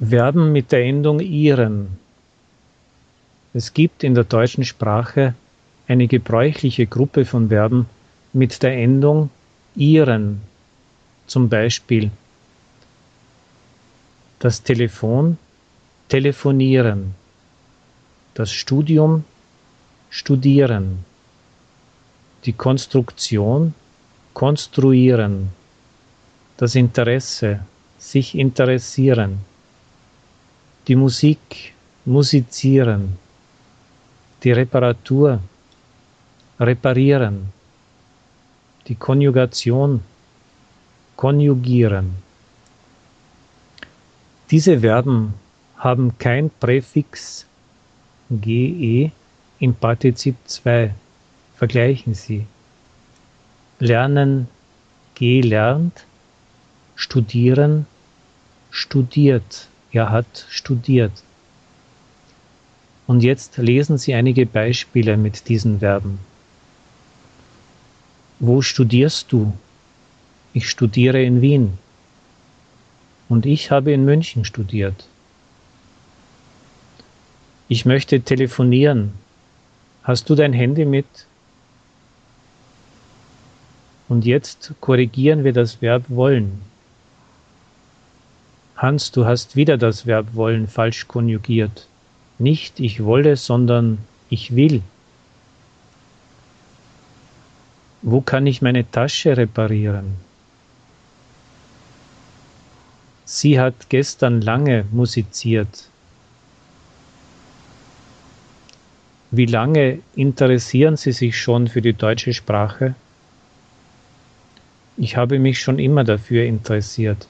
Verben mit der Endung ihren. Es gibt in der deutschen Sprache eine gebräuchliche Gruppe von Verben mit der Endung ihren. Zum Beispiel das Telefon telefonieren, das Studium studieren, die Konstruktion konstruieren, das Interesse sich interessieren die Musik musizieren, die Reparatur reparieren, die Konjugation konjugieren. Diese Verben haben kein Präfix ge im Partizip 2. Vergleichen Sie. Lernen gelernt, studieren studiert. Er hat studiert. Und jetzt lesen Sie einige Beispiele mit diesen Verben. Wo studierst du? Ich studiere in Wien. Und ich habe in München studiert. Ich möchte telefonieren. Hast du dein Handy mit? Und jetzt korrigieren wir das Verb wollen. Hans, du hast wieder das Verb wollen falsch konjugiert. Nicht ich wolle, sondern ich will. Wo kann ich meine Tasche reparieren? Sie hat gestern lange musiziert. Wie lange interessieren Sie sich schon für die deutsche Sprache? Ich habe mich schon immer dafür interessiert.